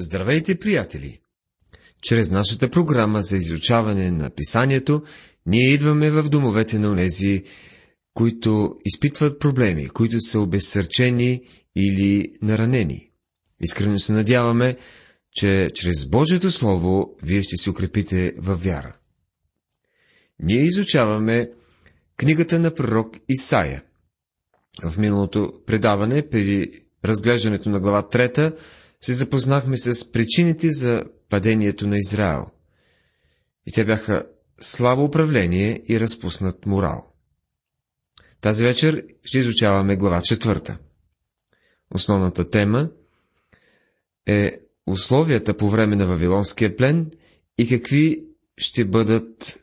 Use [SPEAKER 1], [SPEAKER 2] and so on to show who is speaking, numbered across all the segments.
[SPEAKER 1] Здравейте, приятели! Чрез нашата програма за изучаване на писанието, ние идваме в домовете на онези, които изпитват проблеми, които са обезсърчени или наранени. Искрено се надяваме, че чрез Божието Слово вие ще се укрепите във вяра. Ние изучаваме книгата на пророк Исаия. В миналото предаване, преди разглеждането на глава се запознахме с причините за падението на Израел. И те бяха слабо управление и разпуснат морал. Тази вечер ще изучаваме глава четвърта. Основната тема е условията по време на Вавилонския плен и какви ще бъдат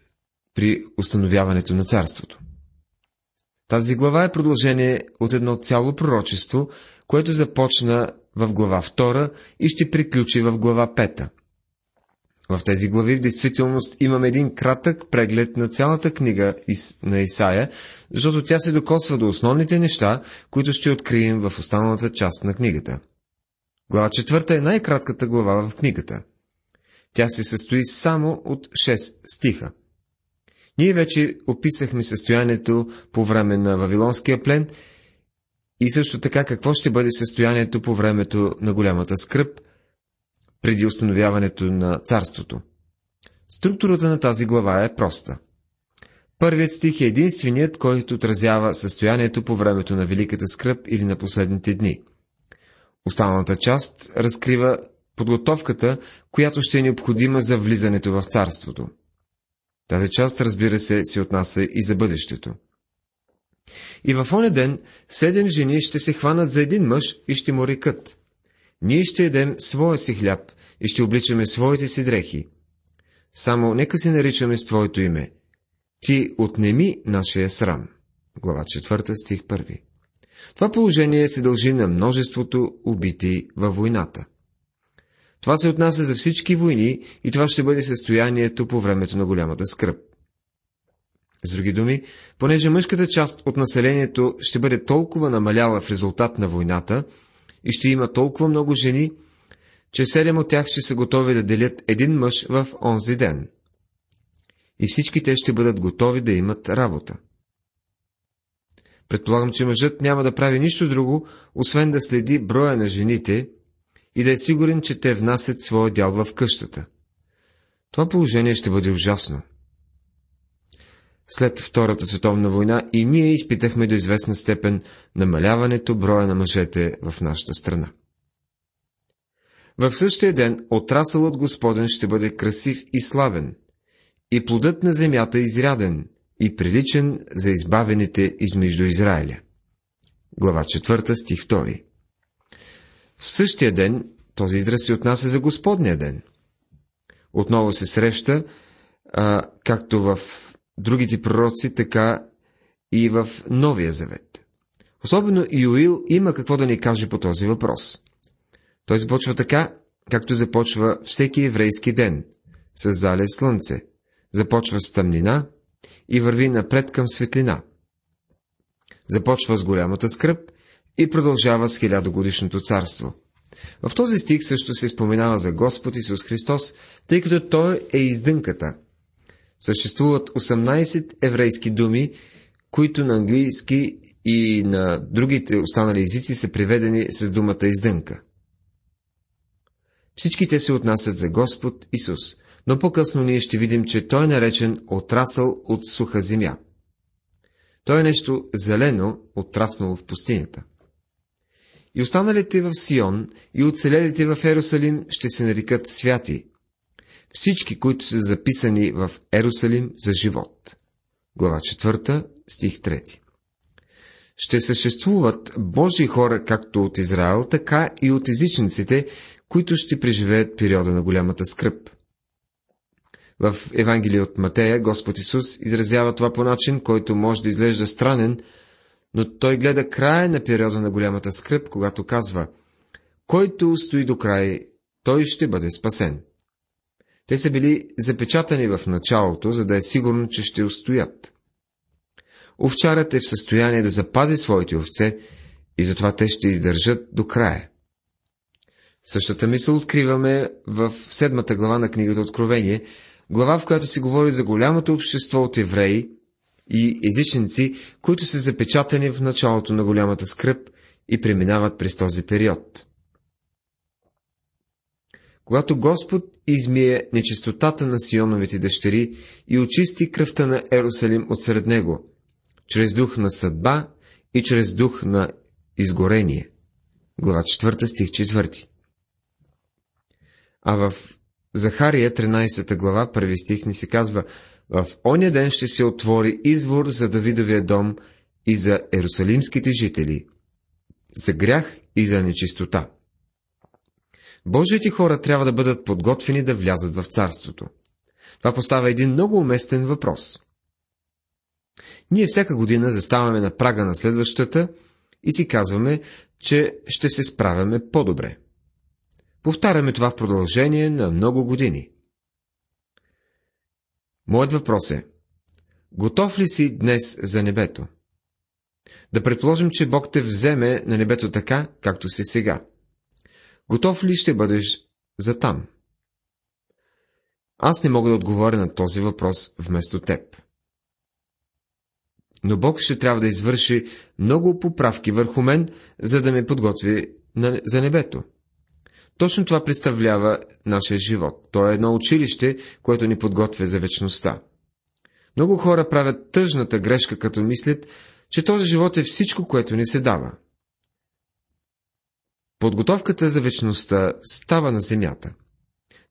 [SPEAKER 1] при установяването на царството. Тази глава е продължение от едно цяло пророчество, което започна в глава 2 и ще приключи в глава 5. В тези глави в действителност имаме един кратък преглед на цялата книга на Исаия, защото тя се докосва до основните неща, които ще открием в останалата част на книгата. Глава 4 е най-кратката глава в книгата. Тя се състои само от 6 стиха. Ние вече описахме състоянието по време на Вавилонския плен и също така какво ще бъде състоянието по времето на голямата скръп, преди установяването на царството. Структурата на тази глава е проста. Първият стих е единственият, който отразява състоянието по времето на Великата скръп или на последните дни. Останалата част разкрива подготовката, която ще е необходима за влизането в царството. Тази част, разбира се, се отнася и за бъдещето. И в оня ден седем жени ще се хванат за един мъж и ще му рекат. Ние ще едем своя си хляб и ще обличаме своите си дрехи. Само нека се наричаме с Твоето име. Ти отнеми нашия срам. Глава 4, стих 1. Това положение се дължи на множеството убити във войната. Това се отнася за всички войни и това ще бъде състоянието по времето на голямата скръп. С други думи, понеже мъжката част от населението ще бъде толкова намаляла в резултат на войната и ще има толкова много жени, че седем от тях ще са готови да делят един мъж в онзи ден. И всички те ще бъдат готови да имат работа. Предполагам, че мъжът няма да прави нищо друго, освен да следи броя на жените и да е сигурен, че те внасят своя дял в къщата. Това положение ще бъде ужасно след Втората световна война и ние изпитахме до известна степен намаляването броя на мъжете в нашата страна. В същия ден отрасълът Господен ще бъде красив и славен, и плодът на земята изряден и приличен за избавените измежду Израиля. Глава 4, стих 2 В същия ден този израз се отнася за Господния ден. Отново се среща, а, както в другите пророци, така и в Новия Завет. Особено Юил има какво да ни каже по този въпрос. Той започва така, както започва всеки еврейски ден, с зале слънце. Започва с тъмнина и върви напред към светлина. Започва с голямата скръп и продължава с хилядогодишното царство. В този стих също се споменава за Господ Исус Христос, тъй като Той е издънката – Съществуват 18 еврейски думи, които на английски и на другите останали езици са приведени с думата издънка. Всички те се отнасят за Господ Исус, но по-късно ние ще видим, че Той е наречен отрасъл от суха земя. Той е нещо зелено, отраснало в пустинята. И останалите в Сион и оцелелите в Ерусалим ще се нарекат святи, всички, които са записани в Ерусалим за живот. Глава 4, стих 3. Ще съществуват Божии хора както от Израел, така и от езичниците, които ще преживеят периода на голямата скръп. В Евангелие от Матея Господ Исус изразява това по начин, който може да изглежда странен, но той гледа края на периода на голямата скръп, когато казва «Който стои до край, той ще бъде спасен». Те са били запечатани в началото, за да е сигурно, че ще устоят. Овчарът е в състояние да запази своите овце и затова те ще издържат до края. Същата мисъл откриваме в седмата глава на книгата Откровение, глава, в която се говори за голямото общество от евреи и езичници, които са запечатани в началото на голямата скръп и преминават през този период. Когато Господ измие нечистотата на Сионовите дъщери и очисти кръвта на Ерусалим от сред него, чрез дух на съдба и чрез дух на изгорение. Глава 4, стих 4. А в Захария 13 глава, първи стих ни се казва В оня ден ще се отвори извор за Давидовия дом и за ерусалимските жители, за грях и за нечистота. Божиите хора трябва да бъдат подготвени да влязат в царството. Това поставя един много уместен въпрос. Ние всяка година заставаме на прага на следващата и си казваме, че ще се справяме по-добре. Повтаряме това в продължение на много години. Моят въпрос е, готов ли си днес за небето? Да предположим, че Бог те вземе на небето така, както си сега. Готов ли ще бъдеш за там? Аз не мога да отговоря на този въпрос вместо теб. Но Бог ще трябва да извърши много поправки върху мен, за да ме подготви за небето. Точно това представлява нашия живот. То е едно училище, което ни подготвя за вечността. Много хора правят тъжната грешка, като мислят, че този живот е всичко, което ни се дава. Подготовката за вечността става на земята.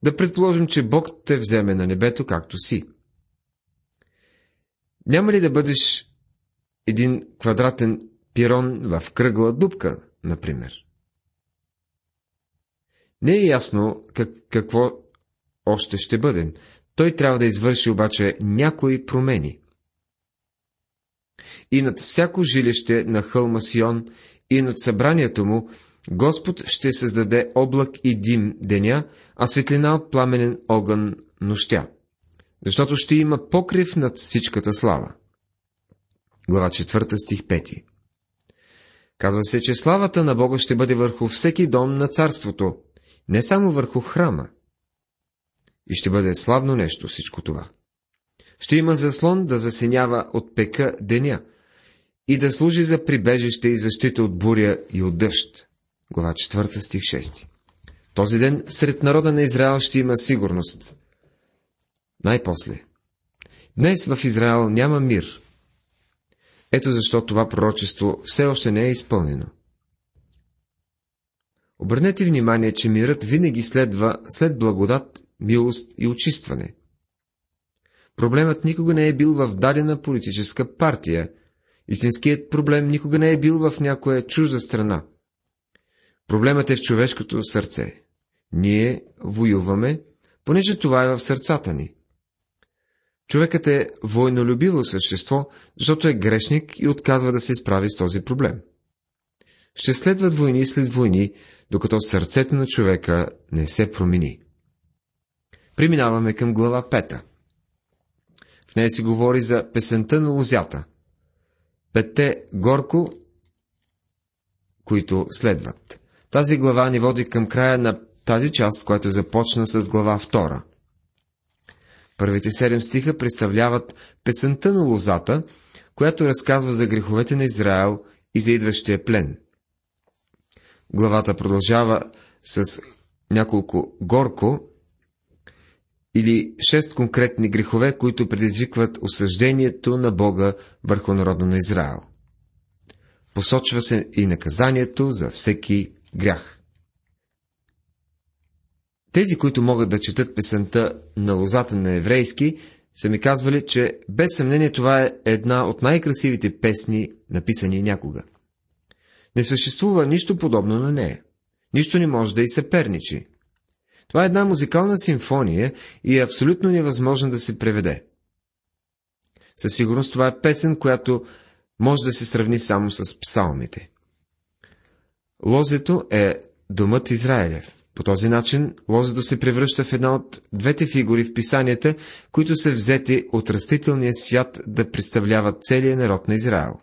[SPEAKER 1] Да предположим, че Бог те вземе на небето, както си. Няма ли да бъдеш един квадратен пирон в кръгла дупка, например? Не е ясно как, какво още ще бъдем. Той трябва да извърши обаче някои промени. И над всяко жилище на хълма Сион и над събранието му Господ ще създаде облак и дим деня, а светлина от пламенен огън нощя, защото ще има покрив над всичката слава. Глава 4 стих 5 Казва се, че славата на Бога ще бъде върху всеки дом на царството, не само върху храма. И ще бъде славно нещо всичко това. Ще има заслон да засенява от пека деня и да служи за прибежище и защита от буря и от дъжд. Глава 4, стих 6. Този ден сред народа на Израел ще има сигурност. Най-после. Днес в Израел няма мир. Ето защо това пророчество все още не е изпълнено. Обърнете внимание, че мирът винаги следва след благодат, милост и очистване. Проблемът никога не е бил в дадена политическа партия. Истинският проблем никога не е бил в някоя чужда страна. Проблемът е в човешкото сърце. Ние воюваме, понеже това е в сърцата ни. Човекът е войнолюбиво същество, защото е грешник и отказва да се справи с този проблем. Ще следват войни след войни, докато сърцето на човека не се промени. Преминаваме към глава 5. В нея се говори за песента на лозята. Петте горко, които следват. Тази глава ни води към края на тази част, която започна с глава 2. Първите седем стиха представляват песента на лозата, която разказва за греховете на Израел и за идващия плен. Главата продължава с няколко горко или шест конкретни грехове, които предизвикват осъждението на Бога върху народа на Израел. Посочва се и наказанието за всеки грях. Тези, които могат да четат песента на лозата на еврейски, са ми казвали, че без съмнение това е една от най-красивите песни, написани някога. Не съществува нищо подобно на нея. Нищо не може да и съперничи. Това е една музикална симфония и е абсолютно невъзможно да се преведе. Със сигурност това е песен, която може да се сравни само с псалмите. Лозето е домът Израилев. По този начин лозето се превръща в една от двете фигури в писанията, които са взети от растителния свят да представляват целия народ на Израел.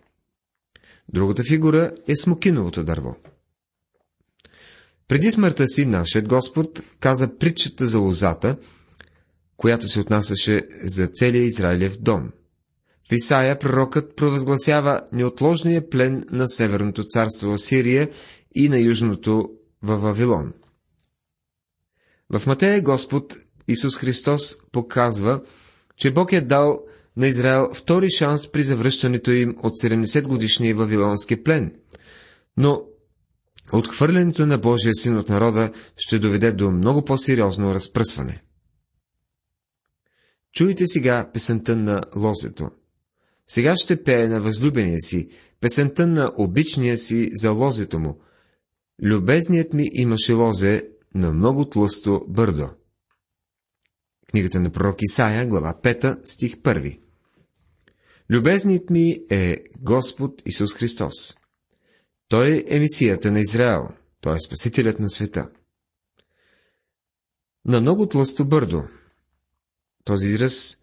[SPEAKER 1] Другата фигура е смокиновото дърво. Преди смъртта си, нашият Господ каза притчата за лозата, която се отнасяше за целия Израилев дом. В Исаия пророкът провъзгласява неотложния плен на Северното царство Асирия и на Южното във Вавилон. В Матея Господ Исус Христос показва, че Бог е дал на Израел втори шанс при завръщането им от 70 годишния вавилонски плен. Но отхвърлянето на Божия син от народа ще доведе до много по-сериозно разпръсване. Чуйте сега песента на лозето. Сега ще пее на възлюбения си, песента на обичния си за лозето му. Любезният ми имаше лозе на много тлъсто бърдо. Книгата на пророк Исаия, глава 5, стих 1. Любезният ми е Господ Исус Христос. Той е мисията на Израел. Той е спасителят на света. На много тлъсто бърдо. Този израз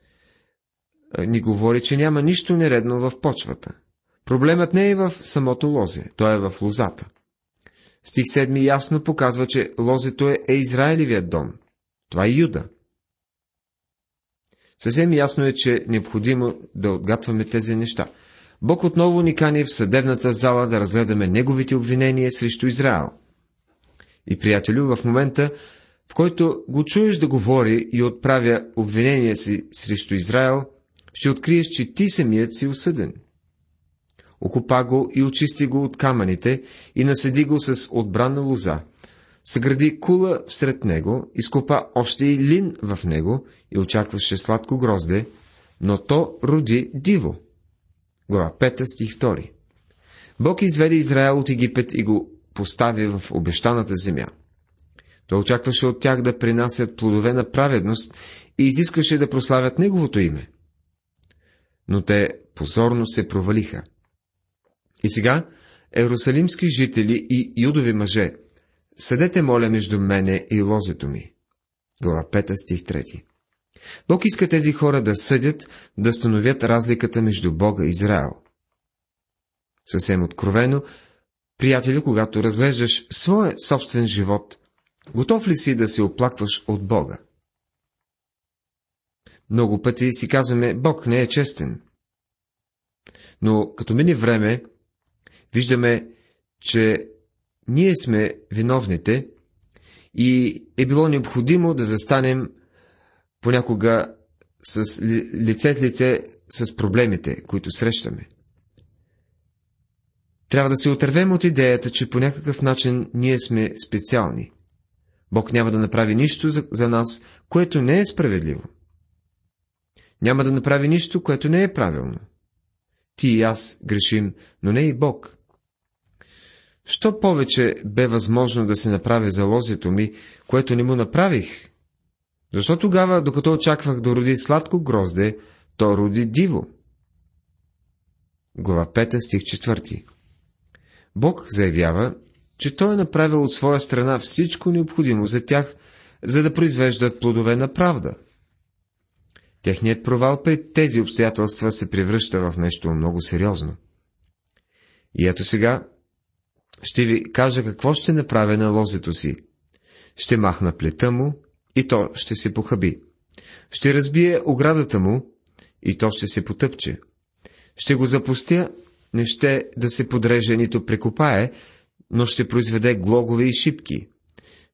[SPEAKER 1] ни говори, че няма нищо нередно в почвата. Проблемът не е в самото лозе, той е в лозата. Стих 7 ясно показва, че лозето е, е Израилевият дом. Това е Юда. Съвсем ясно е, че е необходимо да отгатваме тези неща. Бог отново ни кани в съдебната зала да разгледаме неговите обвинения срещу Израел. И, приятелю, в момента, в който го чуеш да говори и отправя обвинения си срещу Израел, ще откриеш, че ти самият си осъден. Окупа го и очисти го от камъните и наседи го с отбрана лоза. Съгради кула всред него, изкопа още и лин в него и очакваше сладко грозде, но то роди диво. Глава 5, стих 2 Бог изведе Израел от Египет и го постави в обещаната земя. Той очакваше от тях да принасят плодове на праведност и изискваше да прославят Неговото име. Но те позорно се провалиха. И сега, ерусалимски жители и юдови мъже, съдете, моля, между мене и лозето ми. Глава 5, стих 3 Бог иска тези хора да съдят, да становят разликата между Бога и Израел. Съвсем откровено, приятели, когато разглеждаш своя собствен живот, готов ли си да се оплакваш от Бога? Много пъти си казваме, Бог не е честен. Но като мине време, виждаме, че ние сме виновните и е било необходимо да застанем понякога с лице с лице с проблемите, които срещаме. Трябва да се отървем от идеята, че по някакъв начин ние сме специални. Бог няма да направи нищо за, за нас, което не е справедливо. Няма да направи нищо, което не е правилно. Ти и аз грешим, но не и Бог. Що повече бе възможно да се направи за лозето ми, което не му направих? Защо тогава, докато очаквах да роди сладко грозде, то роди диво? Глава 5, стих 4 Бог заявява, че Той е направил от своя страна всичко необходимо за тях, за да произвеждат плодове на правда. Техният провал при тези обстоятелства се превръща в нещо много сериозно. И ето сега ще ви кажа какво ще направя на лозето си. Ще махна плета му и то ще се похаби. Ще разбие оградата му и то ще се потъпче. Ще го запустя, не ще да се подреже нито прекопае, но ще произведе глогове и шипки.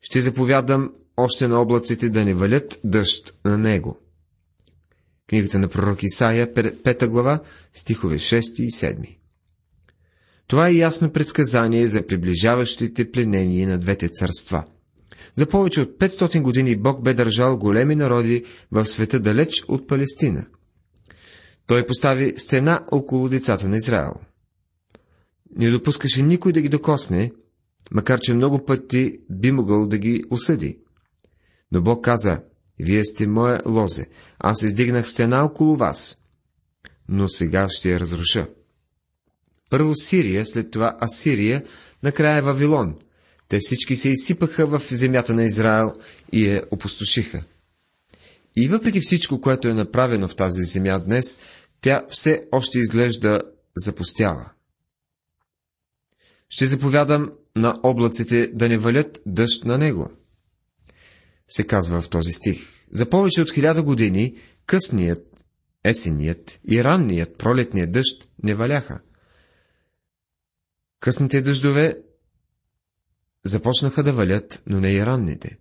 [SPEAKER 1] Ще заповядам още на облаците да не валят дъжд на него. Книгата на пророк Исаия, 5 глава, стихове 6 и 7. Това е ясно предсказание за приближаващите пленения на двете царства. За повече от 500 години Бог бе държал големи народи в света далеч от Палестина. Той постави стена около децата на Израел. Не допускаше никой да ги докосне, макар че много пъти би могъл да ги осъди. Но Бог каза, вие сте моя лозе, аз издигнах стена около вас, но сега ще я разруша. Първо Сирия, след това Асирия, накрая Вавилон. Те всички се изсипаха в земята на Израел и я опустошиха. И въпреки всичко, което е направено в тази земя днес, тя все още изглежда запустяла. Ще заповядам на облаците да не валят дъжд на него. Се казва в този стих. За повече от хиляда години късният, есеният и ранният пролетният дъжд не валяха. Късните дъждове започнаха да валят, но не и ранните.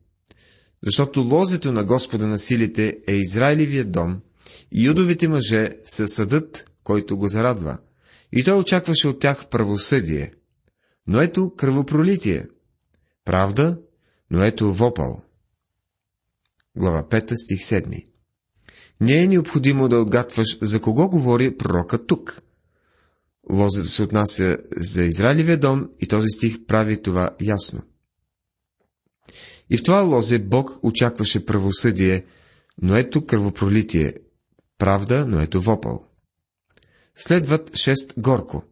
[SPEAKER 1] Защото лозето на Господа на силите е Израилевият дом и юдовите мъже са съдът, който го зарадва. И той очакваше от тях правосъдие. Но ето кръвопролитие. Правда, но ето вопъл. Глава 5, стих 7 Не е необходимо да отгатваш за кого говори пророка тук. Лозето се отнася за Израилевия дом и този стих прави това ясно. И в това лозе Бог очакваше правосъдие, но ето кръвопролитие, правда, но ето вопъл. Следват шест горко.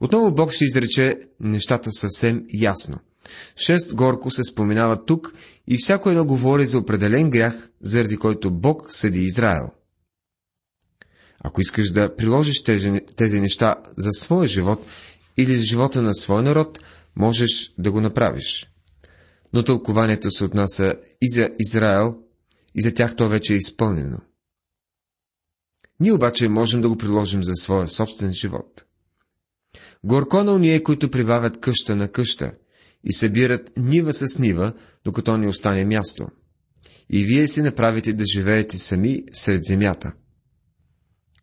[SPEAKER 1] Отново Бог ще изрече нещата съвсем ясно. Шест горко се споменава тук и всяко едно говори за определен грях, заради който Бог съди Израел. Ако искаш да приложиш тези, тези неща за своя живот или за живота на своя народ, можеш да го направиш. Но тълкованието се отнася и за Израел, и за тях то вече е изпълнено. Ние обаче можем да го приложим за своя собствен живот. Горко на уния, които прибавят къща на къща и събират нива с нива, докато ни остане място. И вие си направите да живеете сами сред земята.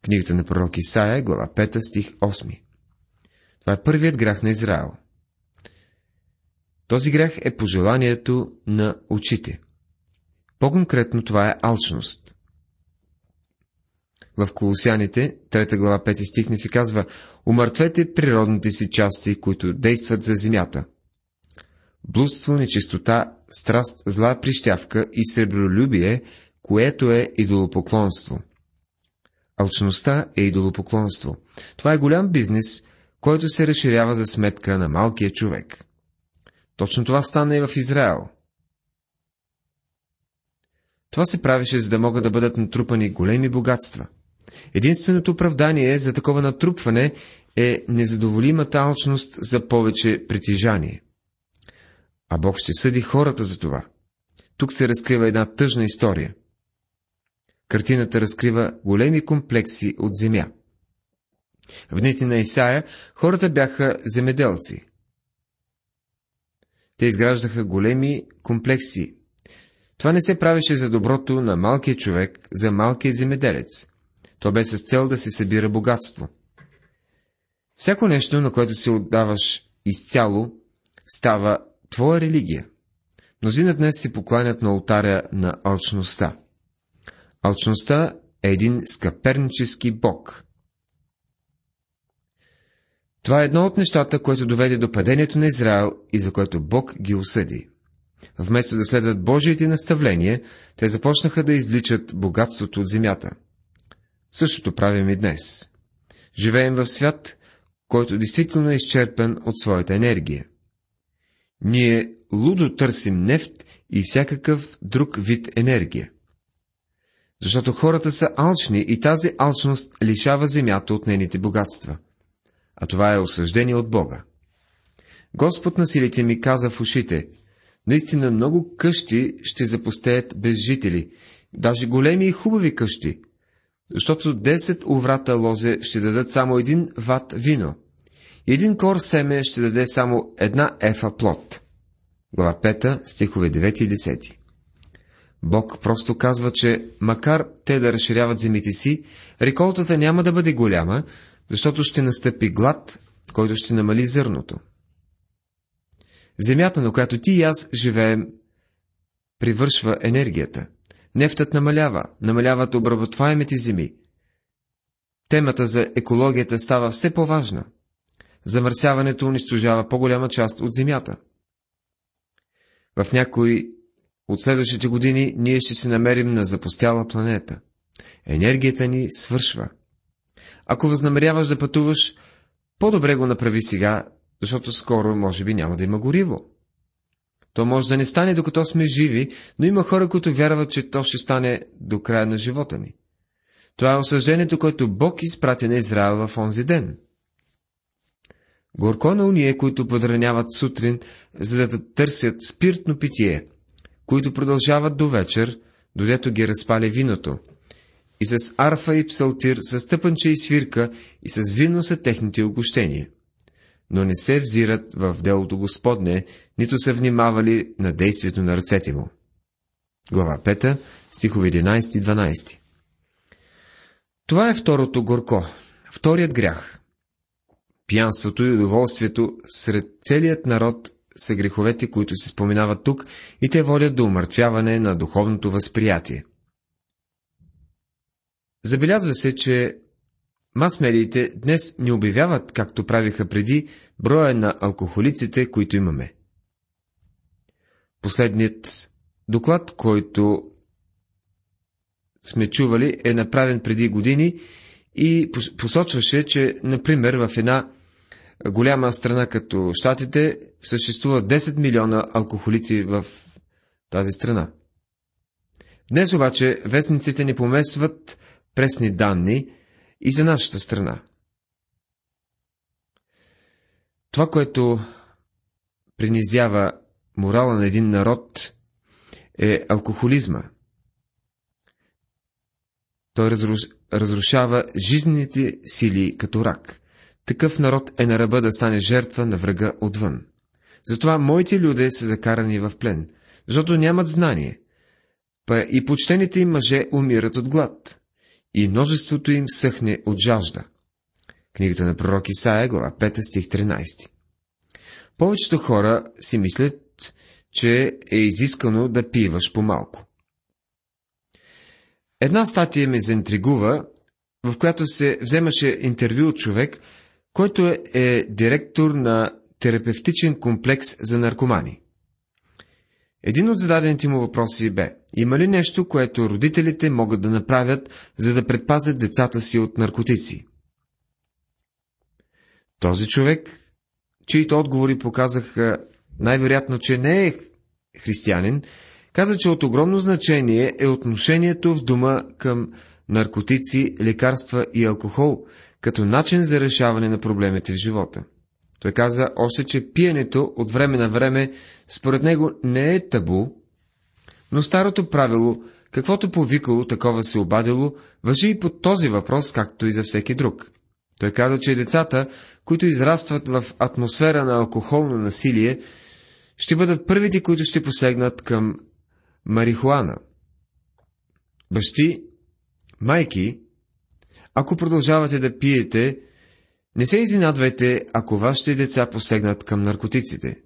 [SPEAKER 1] Книгата на пророк Исаия, глава 5, стих 8. Това е първият грях на Израел. Този грях е пожеланието на очите. По-конкретно това е алчност. В Колосяните, 3 глава 5 стих не се казва Умъртвете природните си части, които действат за земята. Блудство, нечистота, страст, зла прищявка и сребролюбие, което е идолопоклонство. Алчността е идолопоклонство. Това е голям бизнес, който се разширява за сметка на малкия човек. Точно това стана и в Израел. Това се правеше, за да могат да бъдат натрупани големи богатства. Единственото оправдание за такова натрупване е незадоволимата алчност за повече притежание. А Бог ще съди хората за това. Тук се разкрива една тъжна история. Картината разкрива големи комплекси от земя. В дните на Исаия хората бяха земеделци. Те изграждаха големи комплекси. Това не се правеше за доброто на малкия човек, за малкия земеделец. То бе с цел да се събира богатство. Всяко нещо, на което се отдаваш изцяло, става твоя религия. Мнозина днес се покланят на алтаря на алчността. Алчността е един скъпернически бог. Това е едно от нещата, което доведе до падението на Израел и за което Бог ги осъди. Вместо да следват Божиите наставления, те започнаха да изличат богатството от земята. Същото правим и днес. Живеем в свят, който действително е изчерпан от своята енергия. Ние лудо търсим нефт и всякакъв друг вид енергия. Защото хората са алчни и тази алчност лишава земята от нейните богатства. А това е осъждение от Бога. Господ на силите ми каза в ушите, наистина много къщи ще запустеят без жители, даже големи и хубави къщи, защото 10 уврата лозе ще дадат само един ват вино, един кор семе ще даде само една ефа плод. Глава 5, стихове 9 и 10. Бог просто казва, че макар те да разширяват земите си, реколтата няма да бъде голяма, защото ще настъпи глад, който ще намали зърното. Земята, на която ти и аз живеем, привършва енергията. Нефтът намалява, намаляват обработваемите земи. Темата за екологията става все по-важна. Замърсяването унищожава по-голяма част от земята. В някои от следващите години ние ще се намерим на запустяла планета. Енергията ни свършва. Ако възнамеряваш да пътуваш, по-добре го направи сега, защото скоро може би няма да има гориво. То може да не стане докато сме живи, но има хора, които вярват, че то ще стане до края на живота ни. Това е осъждението, което Бог изпрати на Израел в онзи ден. Горко на уния, които подраняват сутрин, за да търсят спиртно питие, които продължават до вечер, додето ги разпали виното. И с арфа и псалтир, с тъпънче и свирка, и с вино са техните огощения. Но не се взират в делото Господне, нито са внимавали на действието на ръцете му. Глава 5, стихове 11 и 12 Това е второто горко, вторият грях. Пиянството и удоволствието сред целият народ са греховете, които се споменават тук и те водят до умъртвяване на духовното възприятие. Забелязва се, че мас-медиите днес не обявяват, както правиха преди, броя на алкохолиците, които имаме. Последният доклад, който сме чували, е направен преди години и посочваше, че, например, в една голяма страна като Штатите съществува 10 милиона алкохолици в тази страна. Днес обаче вестниците ни помесват пресни данни и за нашата страна. Това, което принизява морала на един народ, е алкохолизма. Той разрушава жизнените сили като рак. Такъв народ е на ръба да стане жертва на врага отвън. Затова моите люди са закарани в плен, защото нямат знание. Па и почтените им мъже умират от глад, и множеството им съхне от жажда. Книгата на пророк Исаия, глава 5, стих 13. Повечето хора си мислят, че е изискано да пиваш по-малко. Една статия ме заинтригува, в която се вземаше интервю от човек, който е, е директор на терапевтичен комплекс за наркомани. Един от зададените му въпроси бе, има ли нещо, което родителите могат да направят, за да предпазят децата си от наркотици? Този човек, чието отговори показаха най-вероятно, че не е християнин, каза, че от огромно значение е отношението в дома към наркотици, лекарства и алкохол, като начин за решаване на проблемите в живота. Той каза още, че пиенето от време на време според него не е табу, но старото правило, каквото повикало, такова се обадило, въжи и под този въпрос, както и за всеки друг. Той каза, че децата, които израстват в атмосфера на алкохолно насилие, ще бъдат първите, които ще посегнат към марихуана. Бащи, майки, ако продължавате да пиете, не се изненадвайте, ако вашите деца посегнат към наркотиците.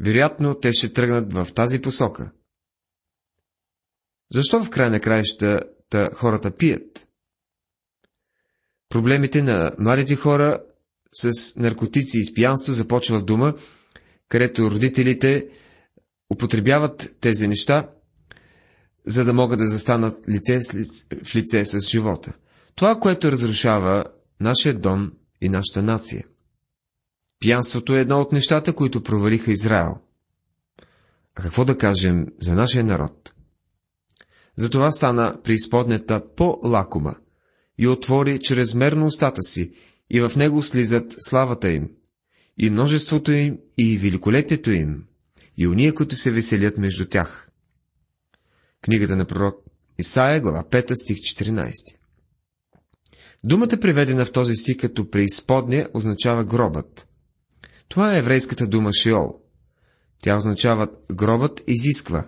[SPEAKER 1] Вероятно, те ще тръгнат в тази посока. Защо в край на краищата хората пият? Проблемите на младите хора с наркотици и спиянство започва в дома, където родителите употребяват тези неща, за да могат да застанат лице в лице с живота. Това, което разрушава нашия дом и нашата нация. Пиянството е едно от нещата, които провалиха Израел. А какво да кажем за нашия народ? Затова стана преизподнята по-лакома и отвори чрезмерно устата си, и в него слизат славата им, и множеството им, и великолепието им, и уния, които се веселят между тях. Книгата на пророк Исаия, глава 5, стих 14. Думата, приведена в този стих като преизподня, означава гробът. Това е еврейската дума Шиол. Тя означава гробът изисква.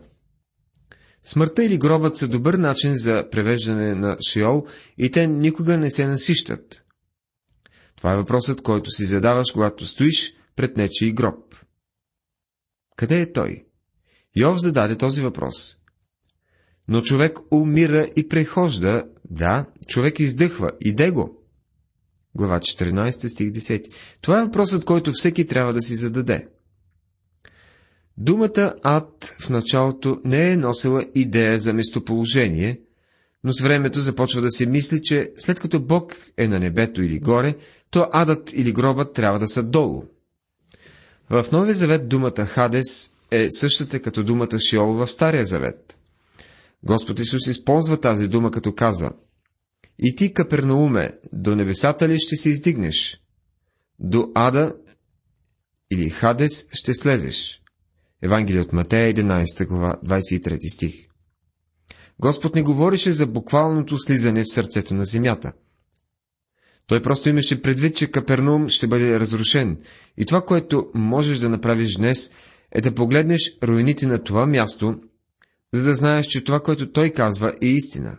[SPEAKER 1] Смъртта или гробът са добър начин за превеждане на Шиол и те никога не се насищат. Това е въпросът, който си задаваш, когато стоиш пред нечи гроб. Къде е той? Йов зададе този въпрос. Но човек умира и прехожда, да, човек издъхва, иде го. Глава 14, стих 10. Това е въпросът, който всеки трябва да си зададе. Думата ад в началото не е носила идея за местоположение, но с времето започва да се мисли, че след като Бог е на небето или горе, то адът или гробът трябва да са долу. В Новия завет думата Хадес е същата като думата Шиол в Стария завет. Господ Исус използва тази дума, като каза И ти, Капернауме, до небесата ли ще се издигнеш? до Ада или Хадес ще слезеш. Евангелие от Матея, 11 глава, 23 стих. Господ не говореше за буквалното слизане в сърцето на земята. Той просто имаше предвид, че Капернум ще бъде разрушен и това, което можеш да направиш днес, е да погледнеш руините на това място, за да знаеш, че това, което той казва, е истина.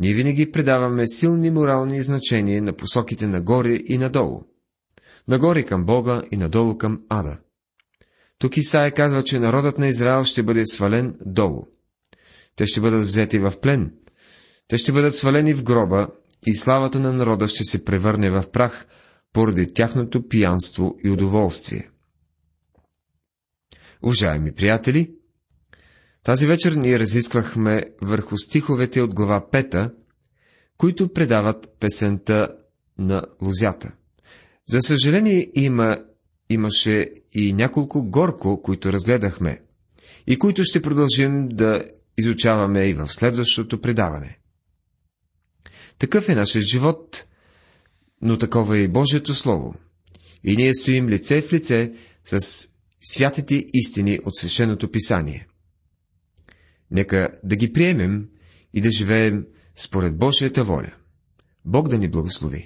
[SPEAKER 1] Ние винаги предаваме силни морални значения на посоките нагоре и надолу. Нагоре към Бога и надолу към Ада. Тук Исаия казва, че народът на Израел ще бъде свален долу. Те ще бъдат взети в плен. Те ще бъдат свалени в гроба и славата на народа ще се превърне в прах поради тяхното пиянство и удоволствие. Уважаеми приятели, тази вечер ние разисквахме върху стиховете от глава 5, които предават песента на лозята. За съжаление има, имаше и няколко горко, които разгледахме и които ще продължим да изучаваме и в следващото предаване. Такъв е нашия живот, но такова е и Божието Слово. И ние стоим лице в лице с святите истини от Свещеното Писание. Нека да ги приемем и да живеем според Божията воля. Бог да ни благослови.